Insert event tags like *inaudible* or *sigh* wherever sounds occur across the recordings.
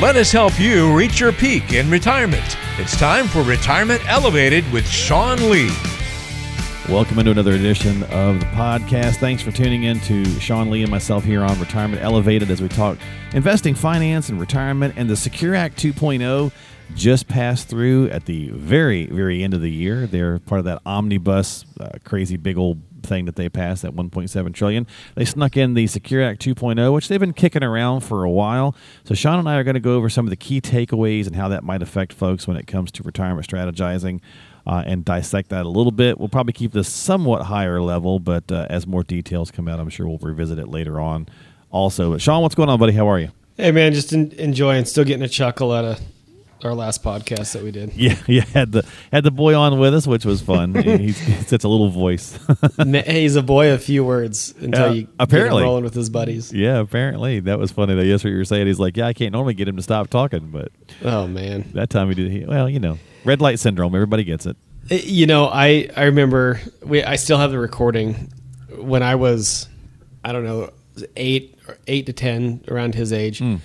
let us help you reach your peak in retirement. It's time for Retirement Elevated with Sean Lee. Welcome into another edition of the podcast. Thanks for tuning in to Sean Lee and myself here on Retirement Elevated as we talk investing, finance, and retirement. And the Secure Act 2.0 just passed through at the very, very end of the year. They're part of that omnibus, uh, crazy big old thing that they passed at 1.7 trillion. They snuck in the Secure Act 2.0, which they've been kicking around for a while. So Sean and I are going to go over some of the key takeaways and how that might affect folks when it comes to retirement strategizing. Uh, and dissect that a little bit. We'll probably keep this somewhat higher level, but uh, as more details come out, I'm sure we'll revisit it later on. Also, but Sean, what's going on, buddy? How are you? Hey man, just en- enjoying. Still getting a chuckle out of our last podcast that we did. Yeah, *laughs* yeah. Had the had the boy on with us, which was fun. He's, he's *laughs* a little voice. *laughs* He's a boy of few words until Uh, you apparently. get him rolling with his buddies. yeah, apparently that was funny. That yes, what you were saying. He's like, yeah, I can't normally get him to stop talking, but Oh man, that time he did. He, well, you know, red light syndrome. Everybody gets it. Uh, you know I I remember we I still have the recording when I was I don't know eight eight to ten around his age. Hmm.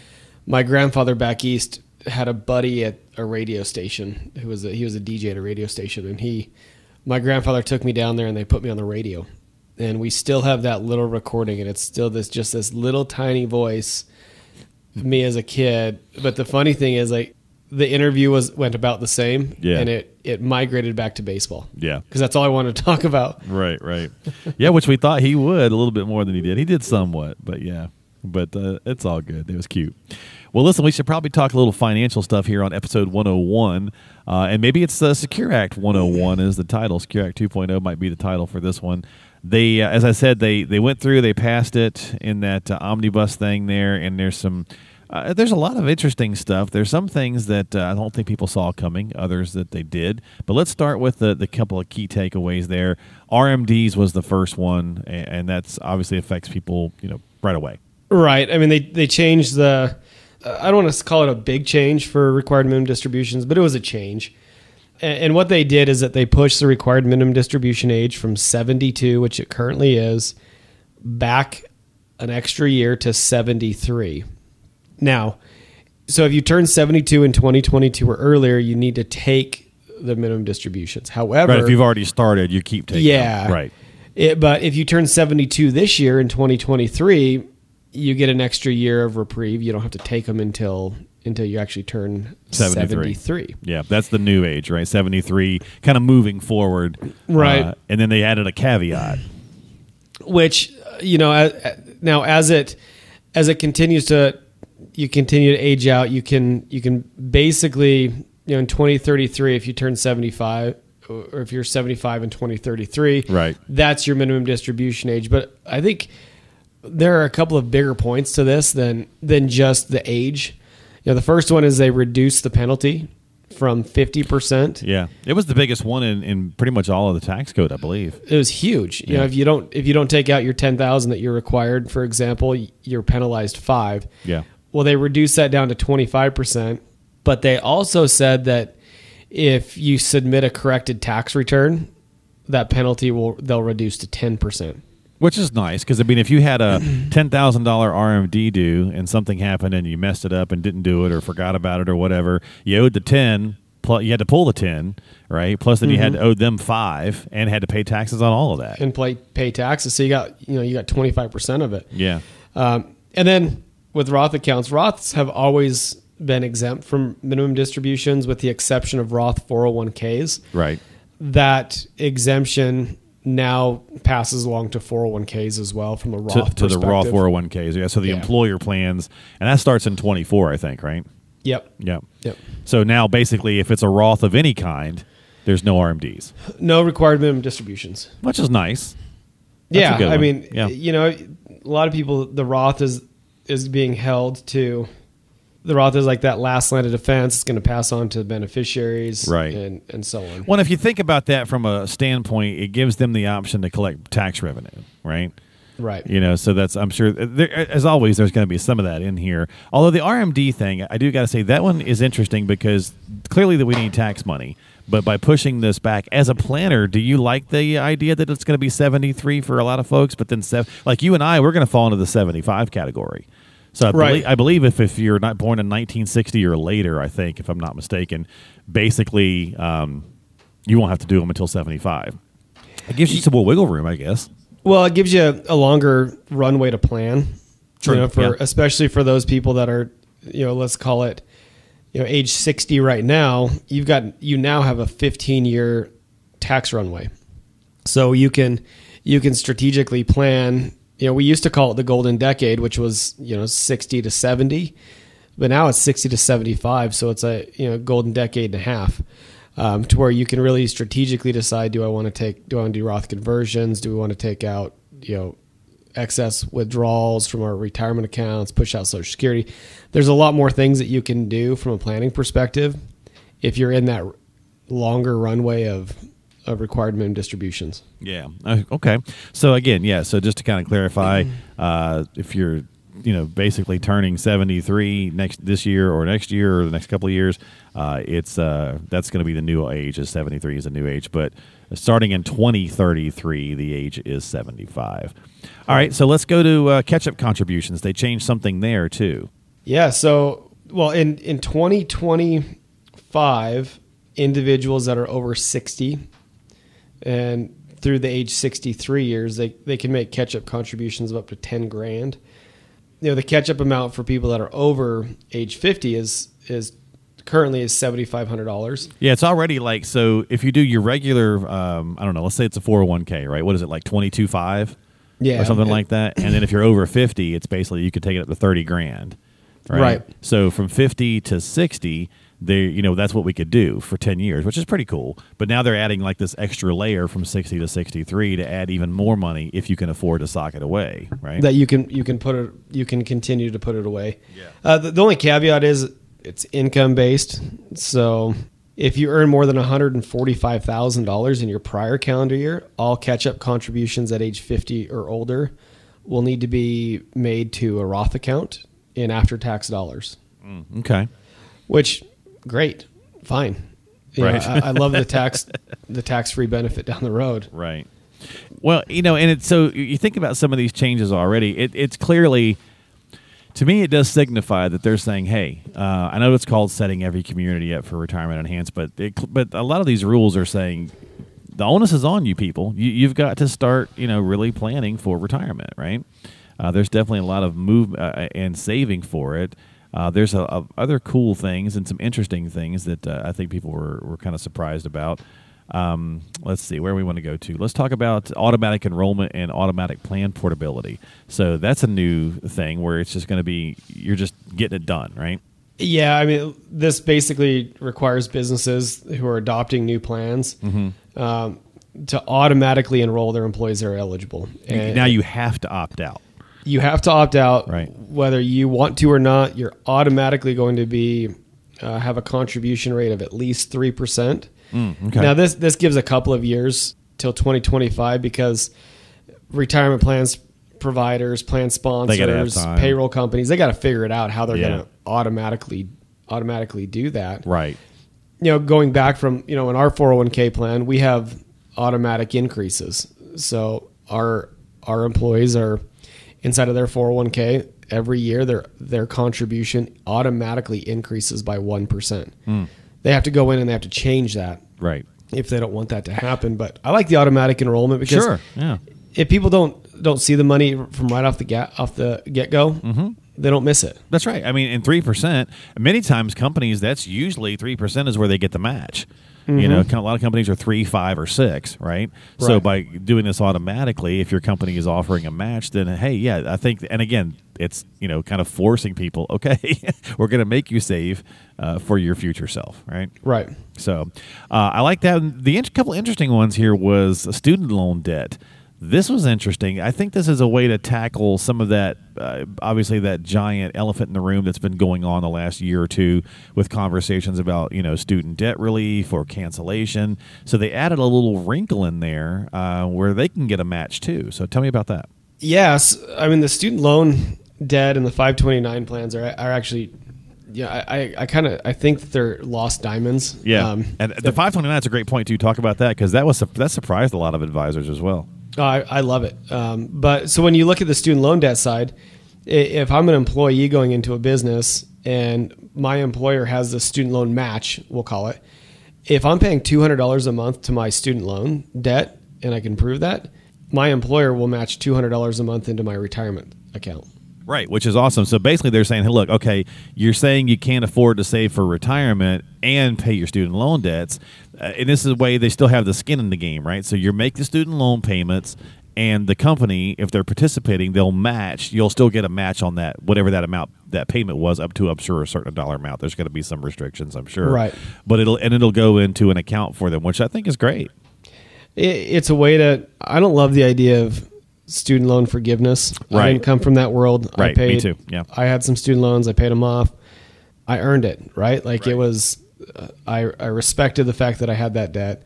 My grandfather back east had a buddy at a radio station who was a, he was a DJ at a radio station, and he my grandfather took me down there and they put me on the radio, and we still have that little recording, and it's still this just this little tiny voice, me as a kid. But the funny thing is like the interview was went about the same, Yeah. and it it migrated back to baseball Yeah. because that's all I wanted to talk about. Right, right. yeah, which we thought he would a little bit more than he did. He did somewhat, but yeah. But uh, it's all good. It was cute. Well, listen, we should probably talk a little financial stuff here on episode 101. Uh, and maybe it's the Secure Act 101 is the title. Secure Act 2.0 might be the title for this one. They, uh, as I said, they, they went through, they passed it in that uh, omnibus thing there, and there's some. Uh, there's a lot of interesting stuff. There's some things that uh, I don't think people saw coming, others that they did. But let's start with the, the couple of key takeaways there. RMDs was the first one, and, and that's obviously affects people, you know, right away. Right. I mean, they they changed the. uh, I don't want to call it a big change for required minimum distributions, but it was a change. And, and what they did is that they pushed the required minimum distribution age from 72, which it currently is, back an extra year to 73. Now, so if you turn 72 in 2022 or earlier, you need to take the minimum distributions. However, Right. If you've already started, you keep taking. yeah. them. Right. It, but if you turn 72 this year in 2023, you get an extra year of reprieve. You don't have to take them until until you actually turn 73. 73. Yeah, that's the new age, right? 73, kind of moving forward. Right. Uh, and then they added a caveat. Which uh, you know a- now as it as it continues to you continue to age out, you can you can basically you know in 2033 if you turn 75 or if you're 75 in 2033, Right. That's your minimum distribution age. But I think there are a couple of bigger points to this than than just the age. You know, the first one is they reduce the penalty from 50%. Yeah. It was the biggest one in, in pretty much all of the tax code, I believe. It was huge. You know, if you don't if you don't take out your 10,000 that you're required, for example, you're penalized 5. Yeah. Well, they reduced that down to 25%, but they also said that if you submit a corrected tax return, that penalty will they'll reduce to 10%. Which is nice because I mean, if you had a *clears throat* ten thousand dollar RMD due and something happened and you messed it up and didn't do it or forgot about it or whatever, you owed the ten. Plus, you had to pull the ten, right? Plus, then you had to owe them five and had to pay taxes on all of that. and play, pay taxes. So you got you know you got twenty five percent of it. yeah, Um, and then with Roth accounts, Roths have always been exempt from minimum distributions, with the exception of Roth four hundred one ks. right. That exemption now passes along to four hundred one ks as well from the Roth To, to the Roth 401ks. Yeah, so the Yeah. employer plans, and that starts in 24, I think, right? Yep. Yep. Yep. So now, basically, if it's a Roth of any kind, there's no RMDs, No required minimum distributions. which is nice. That's yeah, I mean, Yeah. you know, a lot of people the Roth is is being held to the Roth is like that last line of defense. It's going to pass on to beneficiaries, Right. and and so on. Well, if you think about that from a standpoint, it gives them the option to collect tax revenue, right? Right. You know, so that's I'm sure uh, there, as always there's going to be some of that in here. Although the RMD thing, I do got to say that one is interesting because clearly that we need tax money. But by pushing this back as a planner, do you like the idea that it's going to be 73 for a lot of folks, but then sev- like you and I, we're going to fall into the 75 category. So I, Right. believe, I believe if, if you're not born in 1960 or later, I think, if I'm not mistaken, basically um, you won't have to do them until 75. It gives you some more wiggle room, I guess. Well, it gives you a, a longer runway to plan. True, You know, for yeah. especially for those people that are, you know, let's call it, you know, age sixty right now. You've got you now have a fifteen year tax runway, so you can you can strategically plan. You know, we used to call it the golden decade, which was you know sixty to seventy, but now it's sixty to seventy five. So it's a you know golden decade and a half. Um, to where you can really strategically decide: Do I want to take? Do I want to do Roth conversions? Do we want to take out you know excess withdrawals from our retirement accounts, push out Social Security. There's a lot more things that you can do from a planning perspective if you're in that longer runway of of required minimum distributions. Yeah. Uh, Okay. So again, yeah. So just to kind of clarify, uh, if you're, you know, basically turning 73 next this year or next year or the next couple of years, uh, it's uh, that's going to be the new age. Is 73 is a new age, but starting in 2033, the age is 75. All right. So let's go to uh, catch-up contributions. They changed something there too. Yeah. So, well, in in 2025, individuals that are over 60 and through the age 63 years, they they can make catch up contributions of up to 10 grand. You know, the catch up amount for people that are over age 50 is is currently is $7,500. Yeah, it's already like so. If you do your regular, um, I don't know, let's say it's a 401k, right? What is it like 22.5? Yeah. or something like that. And then if you're over 50, it's basically you could take it up to 30 grand. Right. Right. So from 50 to 60, they you know that's what we could do for 10 years, which is pretty cool. But now they're adding like this extra layer from 60 to 63 to add even more money if you can afford to sock it away, right? that you can you can put it you can continue to put it away. Yeah. Uh, the, the only caveat is it's income based. So if you earn more than one hundred and forty five thousand dollars in your prior calendar year, all catch up contributions at age fifty or older will need to be made to a Roth account in after tax dollars. okay. Which great, fine. You know, Right. I, I love the *laughs* tax the tax free benefit down the road. Right. Well, you know, and it's so you think about some of these changes already. It, it's clearly, to me, it does signify that they're saying, "Hey, uh, I know it's called setting every community up for retirement enhanced, but it, but a lot of these rules are saying the onus is on you people. You, you've got to start, you know, really planning for retirement, right? Uh, there's definitely a lot of move uh, and saving for it. Uh, there's a, a other cool things and some interesting things that uh, I think people were, were kind of surprised about. Um, let's see where we want to go to. Let's talk about automatic enrollment and automatic plan portability. So that's a new thing where it's just going to be you're just getting it done, right? Yeah, I mean, this basically requires businesses who are adopting new plans um, to automatically enroll their employees that are eligible. And now you have to opt out. You have to opt out, Right. whether you want to or not. You're automatically going to be uh, have a contribution rate of at least three percent. okay. Now this this gives a couple of years till 2025 because retirement plans providers, plan They gotta have sponsors, payroll companies, they got to figure it out how they're Yeah. going to automatically automatically do that. Right. You know, going back from, you know, in our 401k plan, we have automatic increases. So our our employees are inside of their 401k every year their their contribution automatically increases by 1%. Hmm. They have to go in and they have to change that Right. if they don't want that to happen. But I like the automatic enrollment because Sure. Yeah. if people don't don't see the money from right off the get off the get go, Mm-hmm. they don't miss it. That's right. I mean, in three percent. Many times, companies that's usually three percent is where they get the match. You know, a lot of companies are three, five, or six, right? So by doing this automatically, if your company is offering a match, then hey, yeah, I think. And again, it's you know kind of forcing people. *laughs* Okay, we're going to make you save uh, for your future self, right? Right. So uh, I like that. The int- couple interesting ones here was student loan debt. This was interesting. I think this is a way to tackle some of that, uh, obviously that giant elephant in the room that's been going on the last year or two with conversations about you know student debt relief or cancellation. So they added a little wrinkle in there uh, where they can get a match too. So tell me about that. Yes, I mean the student loan debt and the 529 plans are are actually yeah, I, I, I kind of I think they're lost diamonds. Yeah, Um, and the five twenty nine is a great point to talk about that because that was that surprised a lot of advisors as well. Oh, I, I love it. Um, but so when you look at the student loan debt side, If I'm an employee going into a business and my employer has the student loan match, we'll call it. If I'm paying $200 a month to my student loan debt and I can prove that, my employer will match $200 a month into my retirement account. Right, which is awesome. So basically, they're saying, "Hey, look, okay, you're saying you can't afford to save for retirement and pay your student loan debts, uh, and this is a way they still have the skin in the game, right? So you're making student loan payments, and the company, if they're participating, they'll match. You'll still get a match on that, whatever that amount that payment was, up to I'm sure a certain dollar amount. There's going to be some restrictions, I'm sure, Right. But it'll and it'll go into an account for them, which I think is great. It, it's a way to. I don't love the idea of student loan forgiveness. Right. I didn't come from that world. I Right, me too, yeah. I had some student loans. I paid them off. I earned it. Right. Like it was. Uh, I I respected the fact that I had that debt.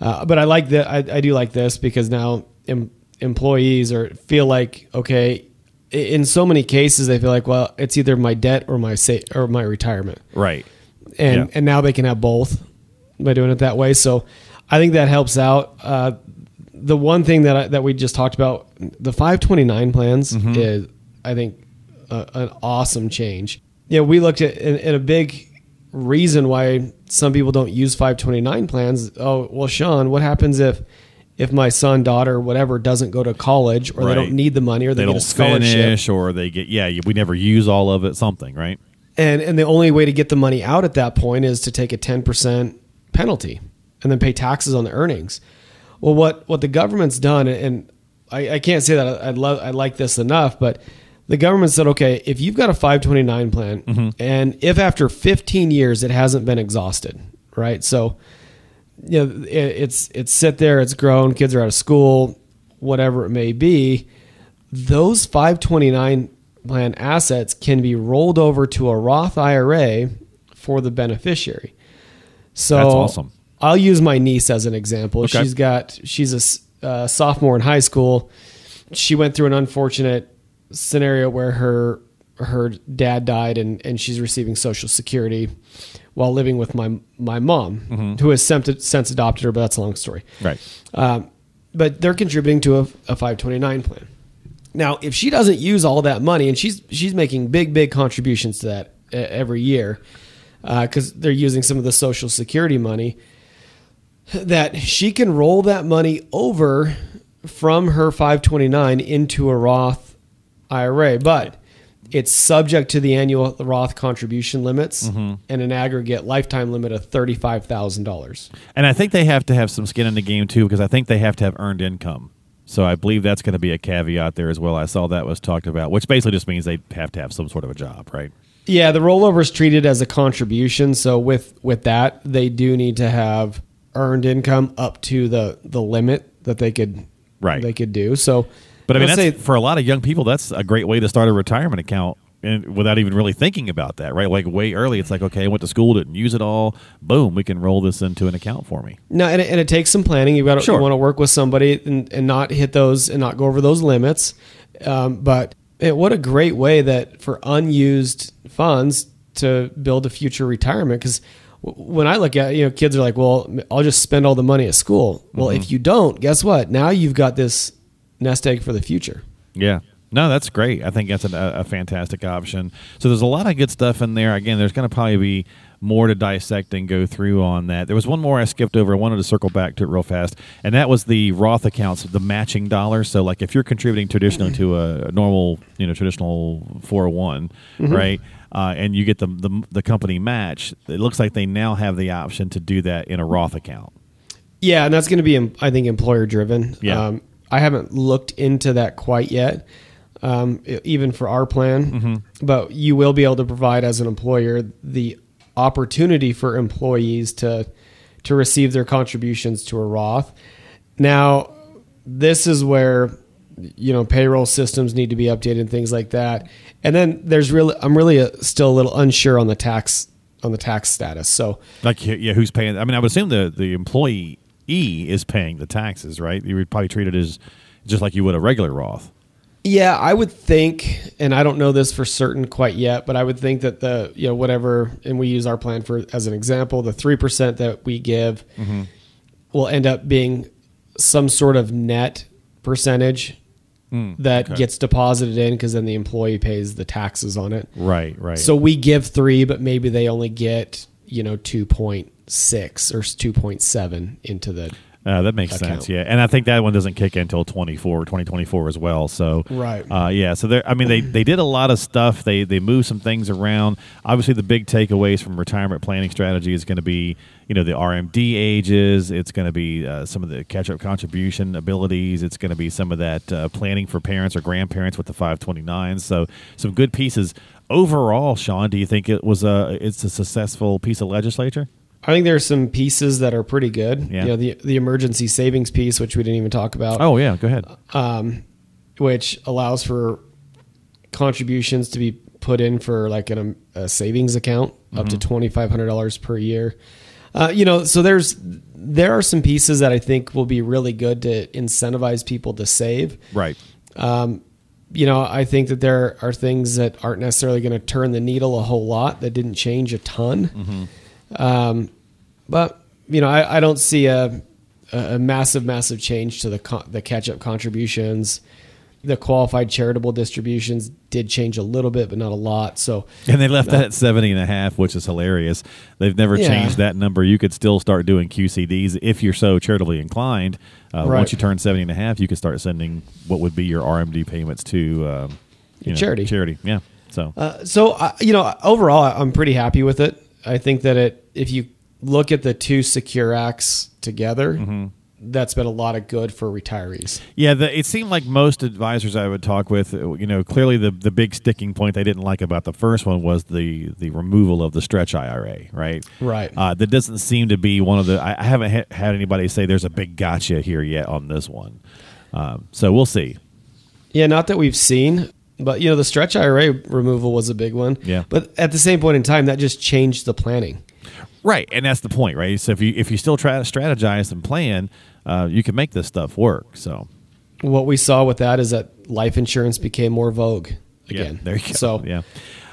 Uh, but I like that. I, I do like this because now em, employees are feel like okay. In so many cases, they feel like, well, it's either my debt or my sa- or my retirement Right. and Yeah. and now they can have both by doing it that way. So I think that helps out. Uh, the one thing that I, that we just talked about, the 529 plans Mm-hmm. is, I think, a, an awesome change. Yeah, we looked at and, and a big reason why some people don't use 529 plans. Oh, well, Sean, what happens if if my son, daughter, whatever, doesn't go to college or they don't need the money or they, They get a don't scholarship? finish, or they get yeah. We never use all of it. Something, right? and and the only way to get the money out at that point is to take a 10% penalty and then pay taxes on the earnings well what what the government's done and i, I can't say that I, love i like this enough but the government said okay if you've got a 529 plan mm-hmm. and if after 15 years it hasn't been exhausted right so you know it, it's it's sit there it's grown kids are out of school whatever it may be those 529 plan assets can be rolled over to a Roth IRA for the beneficiary. So That's awesome. I'll use my niece as an example. Okay. She's got she's a uh, sophomore in high school. She went through an unfortunate scenario where her her dad died and and she's receiving social security while living with my my mom who has since, since adopted her but that's a long story. Right. Um, but they're contributing to a, a 529 plan. Now, if she doesn't use all that money, and she's she's making big big contributions to that uh, every year, because they're using some of the Social Security money, that she can roll that money over from her 529 into a Roth IRA, but it's subject to the annual Roth contribution limits mm-hmm. and an aggregate lifetime limit of thirty five thousand dollars. And I think they have to have some skin in the game too, because I think they have to have earned income. So I believe that's going to be a caveat there as well. I saw that was talked about, which basically just means they have to have some sort of a job, right? Yeah, the rollover is treated as a contribution. So with with that, they do need to have earned income up to the the limit that they could Right. they could do. So, But I mean, that's, say for a lot of young people, that's a great way to start a retirement account. And without even really thinking about that, right? Like way early, it's like, okay, I went to school, didn't use it all. Boom, we can roll this into an account for me. no, and it, and it takes some planning. You've got to Sure. want to work with somebody and, and not hit those and not go over those limits. Um, but it, what a great way that for unused funds to build a future retirement because. When I look at it, you know, kids are like, "Well, I'll just spend all the money at school." Well, Mm-hmm. if you don't, guess what? Now you've got this nest egg for the future. Yeah. No, that's great. I think that's a, a fantastic option. So there's a lot of good stuff in there. Again, there's going to probably be more to dissect and go through on that. There was one more I skipped over. I wanted to circle back to it real fast, and that was the Roth accounts, the matching dollars. So, like, if you're contributing traditionally to a normal, you know, traditional 401, right, uh, and you get the, the the company match, it looks like they now have the option to do that in a Roth account. Yeah, and that's going to be, I think, employer driven. Yeah. Um, I haven't looked into that quite yet, um, even for our plan. Mm-hmm. But you will be able to provide as an employer the opportunity for employees to to receive their contributions to a Roth. Now, this is where you know payroll systems need to be updated and things like that. And then there's really, I'm really uh still a little unsure on the tax on the tax status. So Like, yeah, who's paying? I mean, I would assume the the employee e is paying the taxes, right? You would probably treat it as just like you would a regular Roth. Yeah, I would think, and I don't know this for certain quite yet, but I would think that the you know whatever, and we use our plan for as an example, the three percent that we give will end up being some sort of net percentage Mm, that okay. gets deposited in because then the employee pays the taxes on it. Right, right. So we give three, but maybe they only get you know two point six or two point seven into the Uh, that makes account. sense, yeah. And I think that one doesn't kick in until 24, 2024 as well. So, Right. uh, yeah. So there, I mean, they, they did a lot of stuff. They they moved some things around. Obviously, the big takeaways from retirement planning strategy is going to be, you know, the RMD ages. It's going to be uh, some of the catch up contribution abilities. It's going to be some of that uh, planning for parents or grandparents with the 529s. So, some good pieces. Overall, Sean, do you think it was a it's a successful piece of legislature? I think there's some pieces that are pretty good. Yeah. You know, the the emergency savings piece, which we didn't even talk about, Oh yeah, go ahead. um, which allows for contributions to be put in for like an, a savings account up to twenty five hundred dollars per year. Uh, you know, so there's there are some pieces that I think will be really good to incentivize people to save. Right. Um, you know, I think that there are things that aren't necessarily going to turn the needle a whole lot that didn't change a ton. Um, but you know, I, I don't see a, a massive, massive change to the co- the catch up contributions. The qualified charitable distributions did change a little bit, but not a lot. So And they left that at 70 and a half, which is hilarious. They've never Yeah. changed that number. You could still start doing QCDs if you're so charitably inclined. Uh, Right. Once you turn 70 and a half, you could start sending what would be your RMD payments to um, you know, Charity. Charity, yeah. So, Uh, so uh, you know, overall, I'm pretty happy with it. I think that it, if you look at the two secure acts together, Mm-hmm. that's been a lot of good for retirees. yeah, the, it seemed like most advisors I would talk with, you know, clearly the, the big sticking point they didn't like about the first one was the, the removal of the stretch IRA, right? Right. Uh, that doesn't seem to be one of the. I, I haven't ha- had anybody say there's a big gotcha here yet on this one. Um, so we'll see. Yeah, not that we've seen, but you know, the stretch IRA removal was a big one. Yeah. But at the same point in time, that just changed the planning. Right, and that's the point, right? So if you if you still try to strategize and plan, uh, you can make this stuff work. So What we saw with that is that life insurance became more vogue again. yeah, there you go. So yeah,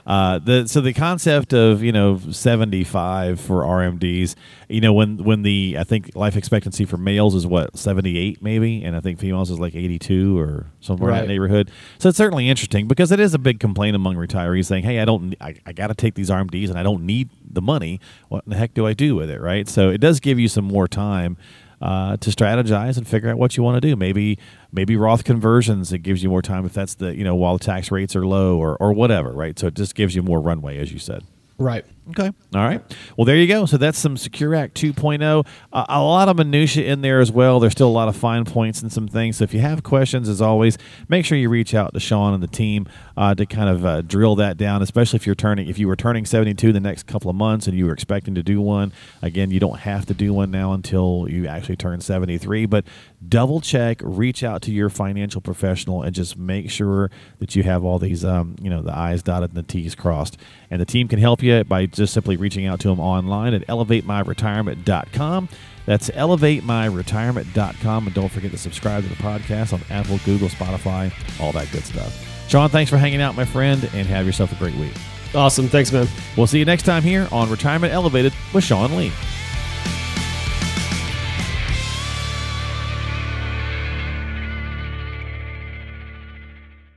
uh, the so the concept of you know seventy five for RMDs, you know when when the I think life expectancy for males is what seventy eight maybe, and I think females is like eighty two or somewhere in that neighborhood. So it's certainly interesting because it is a big complaint among retirees saying, "Hey, I don't, I, I got to take these RMDs and I don't need the money. What in the heck do I do with it?" Right. So it does give you some more time uh, to strategize and figure out what you want to do. Maybe maybe Roth conversions. It gives you more time if that's the you know while tax rates are low or or whatever. Right. So it just gives you more runway, as you said. right. Okay. All right. Well, there you go. So that's some Secure Act 2.0. Uh, a lot of minutia in there as well. There's still a lot of fine points and some things. So if you have questions, as always, make sure you reach out to Sean and the team uh, to kind of uh, drill that down. Especially if you're turning, if you were turning 72 the next couple of months and you were expecting to do one. Again, you don't have to do one now until you actually turn 73. But double check, reach out to your financial professional, and just make sure that you have all these, um, you know, the I's dotted and the T's crossed. And the team can help you by just simply reaching out to them online at elevatemyretirement.com. That's elevatemyretirement.com. And don't forget to subscribe to the podcast on Apple, Google, Spotify, all that good stuff. Sean, thanks for hanging out, my friend, and have yourself a great week. Awesome. Thanks, man. We'll see you next time here on Retirement Elevated with Sean Lee.